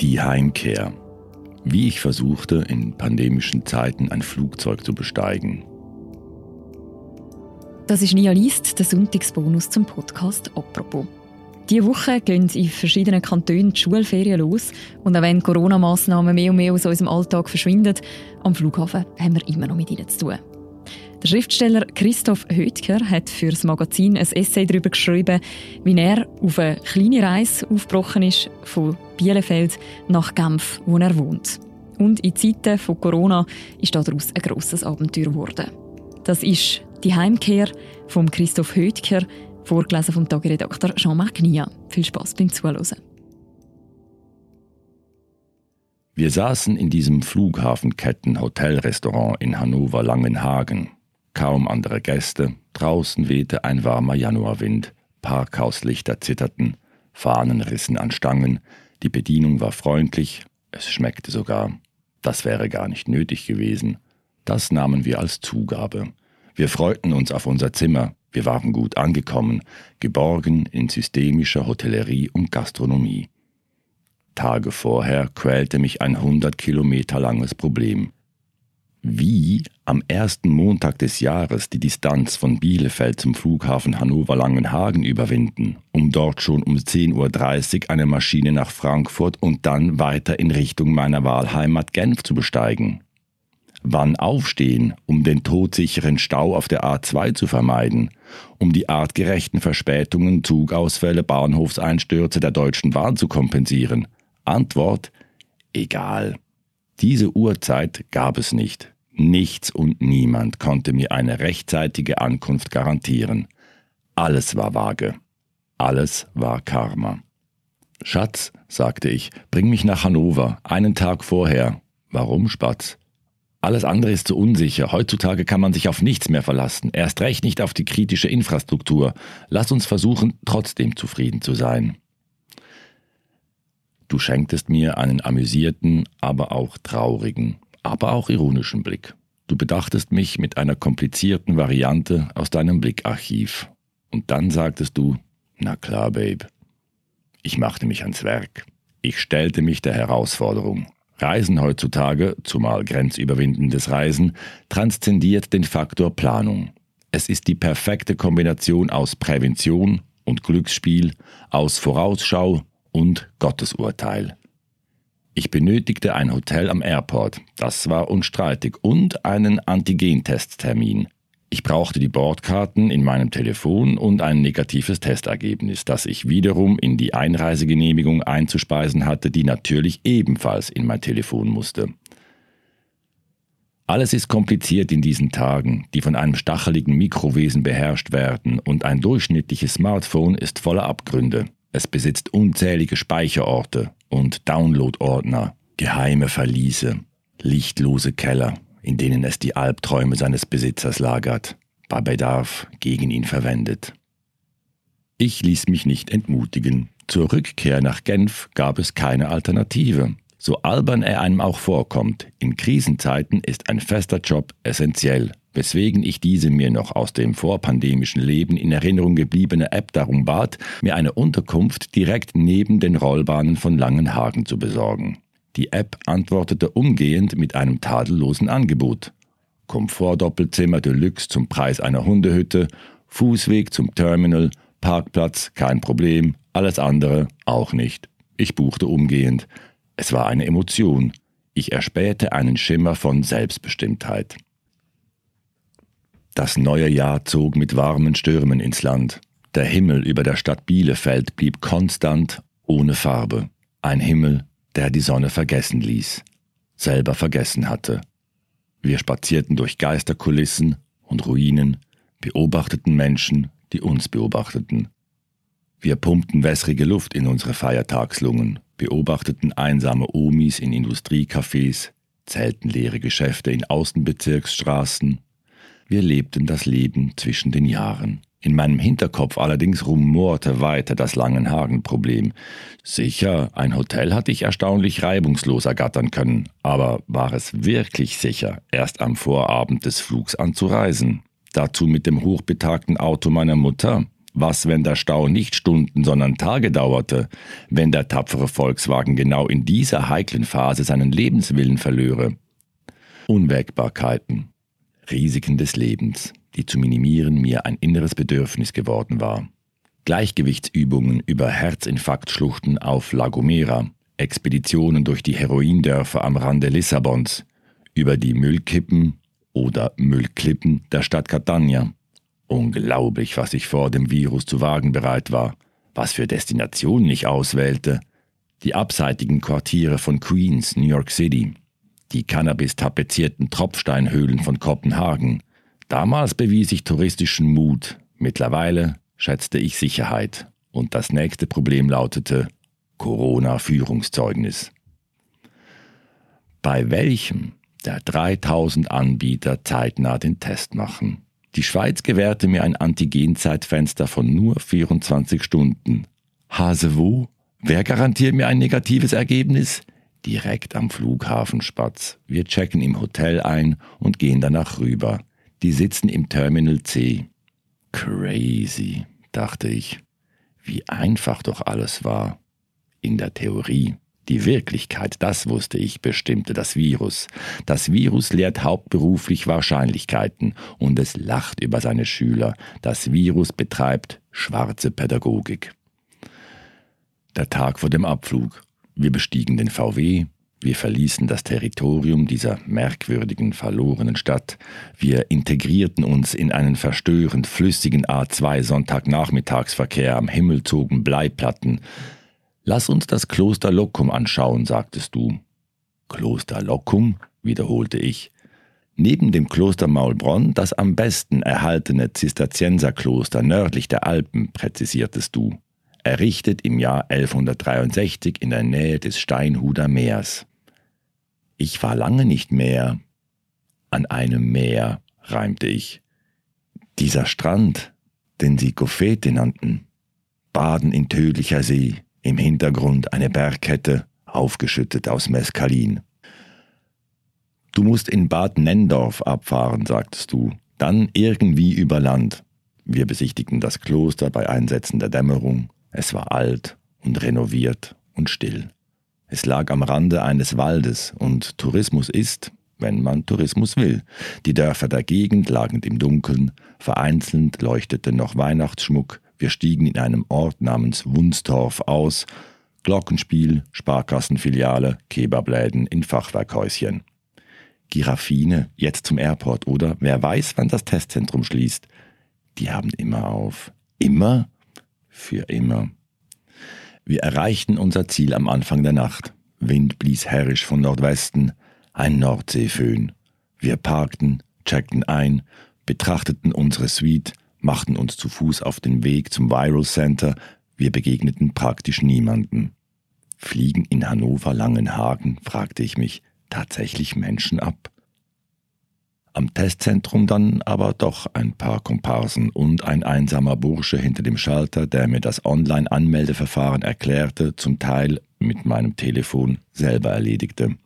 Die Heimkehr. Wie ich versuchte, in pandemischen Zeiten ein Flugzeug zu besteigen. Das ist Nia Liest, der Sonntagsbonus zum Podcast «Apropos». Diese Woche gehen in verschiedenen Kantonen die Schulferien los. Und auch wenn Corona-Massnahmen mehr und mehr aus unserem Alltag verschwinden, am Flughafen haben wir immer noch mit ihnen zu tun. Der Schriftsteller Christoph Hödker hat für das Magazin ein Essay darüber geschrieben, wie er auf eine kleine Reise aufgebrochen ist von Bielefeld nach Genf, wo er wohnt. Und in Zeiten von Corona ist daraus ein grosses Abenteuer geworden. Das ist die Heimkehr von Christoph Hödker, vorgelesen vom Tageredakteur Jean-Marc Nia. Viel Spaß beim Zuhören. Wir saßen in diesem Flughafenketten-Hotelrestaurant in Hannover-Langenhagen. Kaum andere Gäste, draußen wehte ein warmer Januarwind, Parkhauslichter zitterten, Fahnen rissen an Stangen, die Bedienung war freundlich, es schmeckte sogar. Das wäre gar nicht nötig gewesen. Das nahmen wir als Zugabe. Wir freuten uns auf unser Zimmer, wir waren gut angekommen, geborgen in systemischer Hotellerie und Gastronomie. Tage vorher quälte mich ein hundert Kilometer langes Problem wie am ersten Montag des Jahres die Distanz von Bielefeld zum Flughafen Hannover-Langenhagen überwinden, um dort schon um 10.30 Uhr eine Maschine nach Frankfurt und dann weiter in Richtung meiner Wahlheimat Genf zu besteigen. Wann aufstehen, um den todsicheren Stau auf der A2 zu vermeiden, um die artgerechten Verspätungen, Zugausfälle, Bahnhofseinstürze der Deutschen Bahn zu kompensieren? Antwort: Egal. Diese Uhrzeit gab es nicht. Nichts und niemand konnte mir eine rechtzeitige Ankunft garantieren. Alles war vage. Alles war Karma. Schatz, sagte ich, bring mich nach Hannover, einen Tag vorher. Warum, Spatz? Alles andere ist zu unsicher. Heutzutage kann man sich auf nichts mehr verlassen, erst recht nicht auf die kritische Infrastruktur. Lass uns versuchen, trotzdem zufrieden zu sein. Du schenktest mir einen amüsierten, aber auch traurigen, aber auch ironischen Blick. Du bedachtest mich mit einer komplizierten Variante aus deinem Blickarchiv. Und dann sagtest du, na klar, Babe. Ich machte mich ans Werk. Ich stellte mich der Herausforderung. Reisen heutzutage, zumal grenzüberwindendes Reisen, transzendiert den Faktor Planung. Es ist die perfekte Kombination aus Prävention und Glücksspiel, aus Vorausschau und Gottesurteil. Ich benötigte ein Hotel am Airport, das war unstreitig, und einen Antigentesttermin. Ich brauchte die Bordkarten in meinem Telefon und ein negatives Testergebnis, das ich wiederum in die Einreisegenehmigung einzuspeisen hatte, die natürlich ebenfalls in mein Telefon musste. Alles ist kompliziert in diesen Tagen, die von einem stacheligen Mikrowesen beherrscht werden, und ein durchschnittliches Smartphone ist voller Abgründe. Es besitzt unzählige Speicherorte und Downloadordner, geheime Verliese, lichtlose Keller, in denen es die Albträume seines Besitzers lagert, bei Bedarf gegen ihn verwendet. Ich ließ mich nicht entmutigen. Zur Rückkehr nach Genf gab es keine Alternative. So albern er einem auch vorkommt, in Krisenzeiten ist ein fester Job essentiell weswegen ich diese mir noch aus dem vorpandemischen Leben in Erinnerung gebliebene App darum bat, mir eine Unterkunft direkt neben den Rollbahnen von Langenhagen zu besorgen. Die App antwortete umgehend mit einem tadellosen Angebot. Komfort-Doppelzimmer Deluxe zum Preis einer Hundehütte, Fußweg zum Terminal, Parkplatz, kein Problem, alles andere auch nicht. Ich buchte umgehend. Es war eine Emotion. Ich erspähte einen Schimmer von Selbstbestimmtheit. Das neue Jahr zog mit warmen Stürmen ins Land. Der Himmel über der Stadt Bielefeld blieb konstant ohne Farbe. Ein Himmel, der die Sonne vergessen ließ, selber vergessen hatte. Wir spazierten durch Geisterkulissen und Ruinen, beobachteten Menschen, die uns beobachteten. Wir pumpten wässrige Luft in unsere Feiertagslungen, beobachteten einsame Omis in Industriecafés, zählten leere Geschäfte in Außenbezirksstraßen wir lebten das Leben zwischen den Jahren. In meinem Hinterkopf allerdings rumorte weiter das Langenhagen-Problem. Sicher, ein Hotel hatte ich erstaunlich reibungslos ergattern können, aber war es wirklich sicher, erst am Vorabend des Flugs anzureisen? Dazu mit dem hochbetagten Auto meiner Mutter? Was, wenn der Stau nicht Stunden, sondern Tage dauerte? Wenn der tapfere Volkswagen genau in dieser heiklen Phase seinen Lebenswillen verlöre? Unwägbarkeiten, Risiken des Lebens, die zu minimieren mir ein inneres Bedürfnis geworden war. Gleichgewichtsübungen über Herzinfarktschluchten auf La Gomera, Expeditionen durch die Heroindörfer am Rande Lissabons, über die Müllkippen oder Müllklippen der Stadt Catania. Unglaublich, was ich vor dem Virus zu wagen bereit war, was für Destinationen ich auswählte. Die abseitigen Quartiere von Queens, New York City, die Cannabis-tapezierten Tropfsteinhöhlen von Kopenhagen. Damals bewies ich touristischen Mut, mittlerweile schätzte ich Sicherheit. Und das nächste Problem lautete Corona-Führungszeugnis. Bei welchem der 3000 Anbieter zeitnah den Test machen? Die Schweiz gewährte mir ein Antigenzeitfenster von nur 24 Stunden. Hase wo? Wer garantiert mir ein negatives Ergebnis? Direkt am Flughafen Spatz. Wir checken im Hotel ein und gehen danach rüber. Die sitzen im Terminal C. Crazy, dachte ich. Wie einfach doch alles war. In der Theorie. Die Wirklichkeit, das wusste ich, bestimmte das Virus. Das Virus lehrt hauptberuflich Wahrscheinlichkeiten und es lacht über seine Schüler. Das Virus betreibt schwarze Pädagogik. Der Tag vor dem Abflug. Wir bestiegen den VW, wir verließen das Territorium dieser merkwürdigen, verlorenen Stadt. Wir integrierten uns in einen verstörend flüssigen A2 Sonntagnachmittagsverkehr. Am Himmel zogen Bleiplatten. Lass uns das Kloster Locum anschauen, sagtest du. Kloster Locum? wiederholte ich. Neben dem Kloster Maulbronn das am besten erhaltene Zisterzienserkloster nördlich der Alpen, präzisiertest du errichtet im Jahr 1163 in der Nähe des Steinhuder Meers. Ich war lange nicht mehr an einem Meer, reimte ich. Dieser Strand, den sie Goffete nannten, Baden in tödlicher See, im Hintergrund eine Bergkette, aufgeschüttet aus Meskalin. Du musst in Bad Nendorf abfahren, sagtest du, dann irgendwie über Land. Wir besichtigten das Kloster bei Einsetzen der Dämmerung. Es war alt und renoviert und still. Es lag am Rande eines Waldes und Tourismus ist, wenn man Tourismus will. Die Dörfer der Gegend lagen im Dunkeln, vereinzelt leuchtete noch Weihnachtsschmuck, wir stiegen in einem Ort namens Wunstorf aus, Glockenspiel, Sparkassenfiliale, Kebabläden in Fachwerkhäuschen. Giraffine, jetzt zum Airport, oder? Wer weiß, wann das Testzentrum schließt. Die haben immer auf. Immer? für immer. Wir erreichten unser Ziel am Anfang der Nacht. Wind blies herrisch von Nordwesten, ein Nordseeföhn. Wir parkten, checkten ein, betrachteten unsere Suite, machten uns zu Fuß auf den Weg zum Viral Center. Wir begegneten praktisch niemanden. Fliegen in Hannover Langenhagen, fragte ich mich, tatsächlich Menschen ab? Am Testzentrum dann aber doch ein paar Komparsen und ein einsamer Bursche hinter dem Schalter, der mir das Online-Anmeldeverfahren erklärte, zum Teil mit meinem Telefon selber erledigte.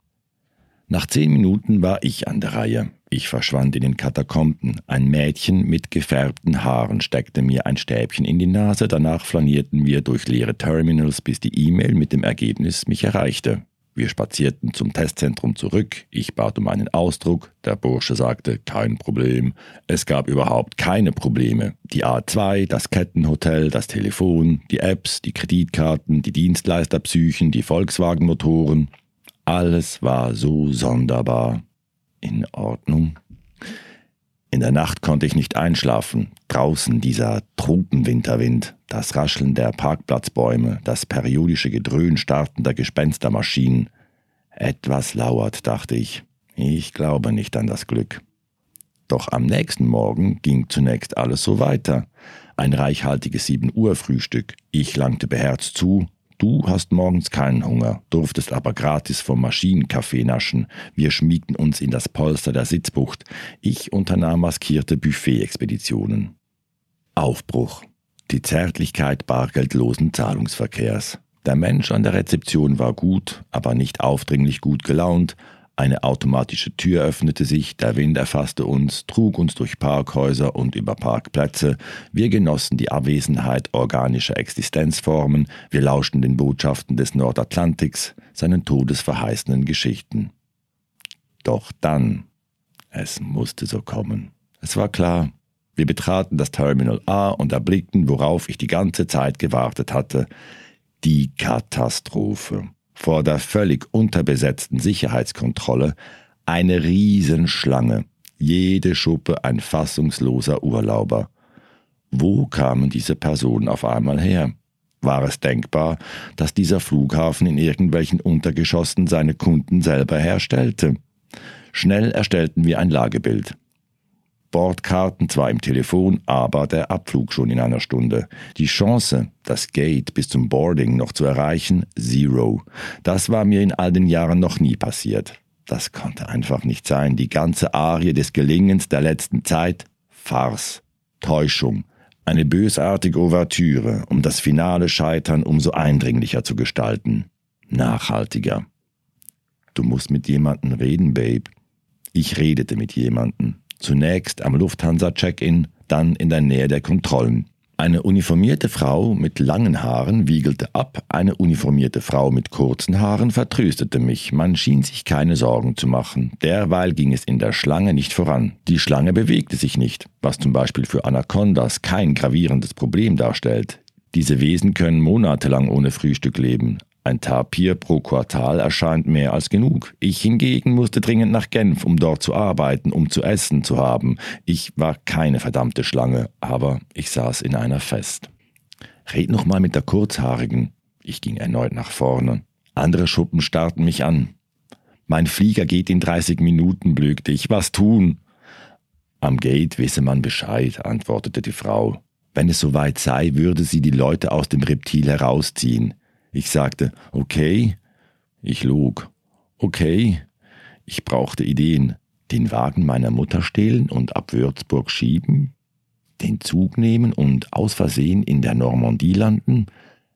Nach zehn Minuten war ich an der Reihe. Ich verschwand in den Katakomben. Ein Mädchen mit gefärbten Haaren steckte mir ein Stäbchen in die Nase, danach flanierten wir durch leere Terminals, bis die E-Mail mit dem Ergebnis mich erreichte. Wir spazierten zum Testzentrum zurück, ich bat um einen Ausdruck, der Bursche sagte, kein Problem. Es gab überhaupt keine Probleme. Die A2, das Kettenhotel, das Telefon, die Apps, die Kreditkarten, die Dienstleisterpsychen, die Volkswagen-Motoren, alles war so sonderbar. In Ordnung. In der Nacht konnte ich nicht einschlafen. Draußen dieser Tropenwinterwind, das Rascheln der Parkplatzbäume, das periodische Gedröhn startender Gespenstermaschinen. Etwas lauert, dachte ich. Ich glaube nicht an das Glück. Doch am nächsten Morgen ging zunächst alles so weiter. Ein reichhaltiges 7 Uhr Frühstück. Ich langte beherzt zu, Du hast morgens keinen Hunger, durftest aber gratis vom Maschinenkaffee naschen. Wir schmiegten uns in das Polster der Sitzbucht. Ich unternahm maskierte Buffet-Expeditionen. Aufbruch. Die Zärtlichkeit bargeldlosen Zahlungsverkehrs. Der Mensch an der Rezeption war gut, aber nicht aufdringlich gut gelaunt. Eine automatische Tür öffnete sich, der Wind erfasste uns, trug uns durch Parkhäuser und über Parkplätze. Wir genossen die Abwesenheit organischer Existenzformen, wir lauschten den Botschaften des Nordatlantiks, seinen todesverheißenden Geschichten. Doch dann, es musste so kommen. Es war klar, wir betraten das Terminal A und erblickten, worauf ich die ganze Zeit gewartet hatte, die Katastrophe vor der völlig unterbesetzten Sicherheitskontrolle eine Riesenschlange, jede Schuppe ein fassungsloser Urlauber. Wo kamen diese Personen auf einmal her? War es denkbar, dass dieser Flughafen in irgendwelchen Untergeschossen seine Kunden selber herstellte? Schnell erstellten wir ein Lagebild. Bordkarten zwar im Telefon, aber der Abflug schon in einer Stunde. Die Chance, das Gate bis zum Boarding noch zu erreichen, zero. Das war mir in all den Jahren noch nie passiert. Das konnte einfach nicht sein. Die ganze Arie des Gelingens der letzten Zeit, Farce, Täuschung, eine bösartige Ouvertüre, um das finale Scheitern umso eindringlicher zu gestalten. Nachhaltiger. Du musst mit jemandem reden, Babe. Ich redete mit jemandem. Zunächst am Lufthansa-Check-in, dann in der Nähe der Kontrollen. Eine uniformierte Frau mit langen Haaren wiegelte ab, eine uniformierte Frau mit kurzen Haaren vertröstete mich, man schien sich keine Sorgen zu machen, derweil ging es in der Schlange nicht voran. Die Schlange bewegte sich nicht, was zum Beispiel für Anacondas kein gravierendes Problem darstellt. Diese Wesen können monatelang ohne Frühstück leben, ein Tapir pro Quartal erscheint mehr als genug. Ich hingegen musste dringend nach Genf, um dort zu arbeiten, um zu essen zu haben. Ich war keine verdammte Schlange, aber ich saß in einer fest. Red noch mal mit der Kurzhaarigen. Ich ging erneut nach vorne. Andere Schuppen starrten mich an. Mein Flieger geht in 30 Minuten, blügte ich. Was tun? Am Gate wisse man Bescheid, antwortete die Frau. Wenn es soweit sei, würde sie die Leute aus dem Reptil herausziehen. Ich sagte, okay, ich log. Okay, ich brauchte Ideen. Den Wagen meiner Mutter stehlen und ab Würzburg schieben? Den Zug nehmen und aus Versehen in der Normandie landen?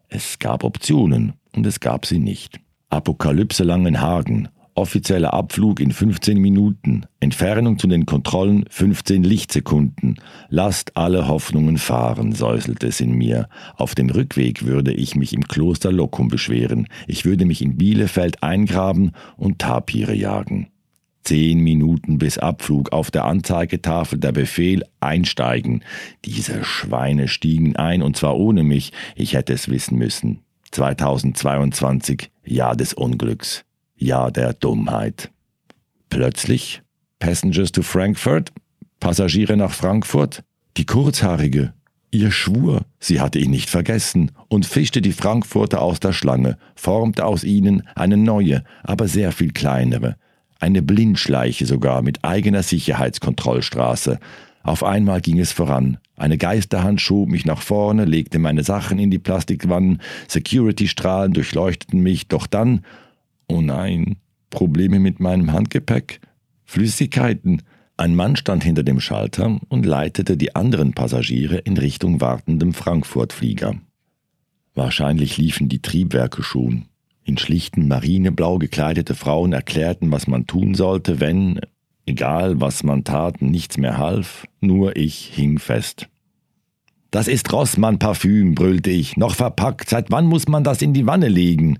Es gab Optionen und es gab sie nicht. Apokalypse Langenhagen, Offizieller Abflug in 15 Minuten. Entfernung zu den Kontrollen 15 Lichtsekunden. Lasst alle Hoffnungen fahren, säuselte es in mir. Auf dem Rückweg würde ich mich im Kloster Locum beschweren. Ich würde mich in Bielefeld eingraben und Tapire jagen. Zehn Minuten bis Abflug auf der Anzeigetafel der Befehl einsteigen. Diese Schweine stiegen ein und zwar ohne mich. Ich hätte es wissen müssen. 2022, Jahr des Unglücks. Jahr der Dummheit. Plötzlich Passengers to Frankfurt, Passagiere nach Frankfurt, die Kurzhaarige. Ihr schwur, sie hatte ihn nicht vergessen und fischte die Frankfurter aus der Schlange, formte aus ihnen eine neue, aber sehr viel kleinere, eine Blindschleiche sogar mit eigener Sicherheitskontrollstraße. Auf einmal ging es voran. Eine Geisterhand schob mich nach vorne, legte meine Sachen in die Plastikwannen, Security-Strahlen durchleuchteten mich, doch dann Oh nein, Probleme mit meinem Handgepäck? Flüssigkeiten? Ein Mann stand hinter dem Schalter und leitete die anderen Passagiere in Richtung wartendem Frankfurt-Flieger. Wahrscheinlich liefen die Triebwerke schon. In schlichten Marineblau gekleidete Frauen erklärten, was man tun sollte, wenn, egal was man tat, nichts mehr half, nur ich hing fest. Das ist Rossmann-Parfüm, brüllte ich, noch verpackt, seit wann muss man das in die Wanne legen?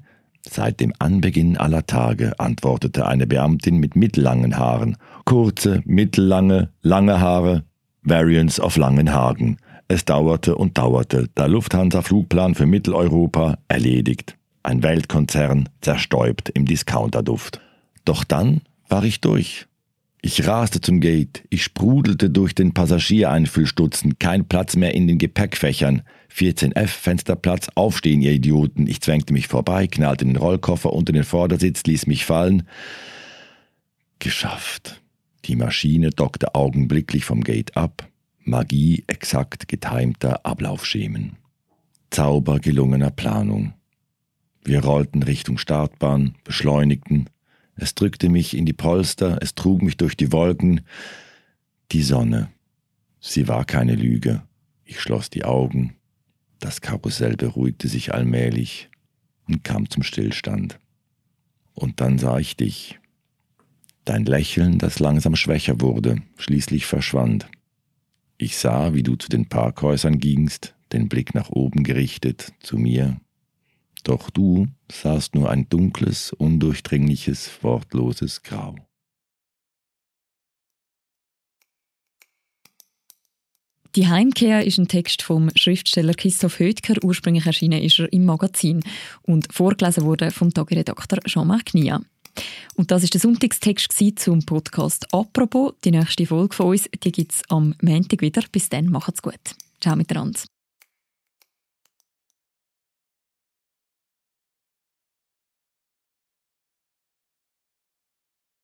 Seit dem Anbeginn aller Tage, antwortete eine Beamtin mit mittellangen Haaren. Kurze, mittellange, lange Haare, Variants of Langenhagen. Es dauerte und dauerte. Der Lufthansa-Flugplan für Mitteleuropa erledigt. Ein Weltkonzern zerstäubt im Discounterduft. Doch dann war ich durch. Ich raste zum Gate, ich sprudelte durch den Passagiereinfüllstutzen, kein Platz mehr in den Gepäckfächern. 14F, Fensterplatz, aufstehen, ihr Idioten. Ich zwängte mich vorbei, knallte den Rollkoffer unter den Vordersitz, ließ mich fallen. Geschafft. Die Maschine dockte augenblicklich vom Gate ab. Magie exakt getimter Ablaufschemen. Zauber gelungener Planung. Wir rollten Richtung Startbahn, beschleunigten, es drückte mich in die Polster, es trug mich durch die Wolken. Die Sonne. Sie war keine Lüge. Ich schloss die Augen. Das Karussell beruhigte sich allmählich und kam zum Stillstand. Und dann sah ich dich. Dein Lächeln, das langsam schwächer wurde, schließlich verschwand. Ich sah, wie du zu den Parkhäusern gingst, den Blick nach oben gerichtet, zu mir. Doch du sahst nur ein dunkles, undurchdringliches, wortloses Grau. Die Heimkehr ist ein Text vom Schriftsteller Christoph Hödker. Ursprünglich erschienen ist er im Magazin und vorgelesen wurde vom Tageredakteur Jean-Marc Nia. Und das ist der Sonntagstext zum Podcast «Apropos». Die nächste Folge von uns gibt es am Montag wieder. Bis dann, macht's gut. Ciao miteinander.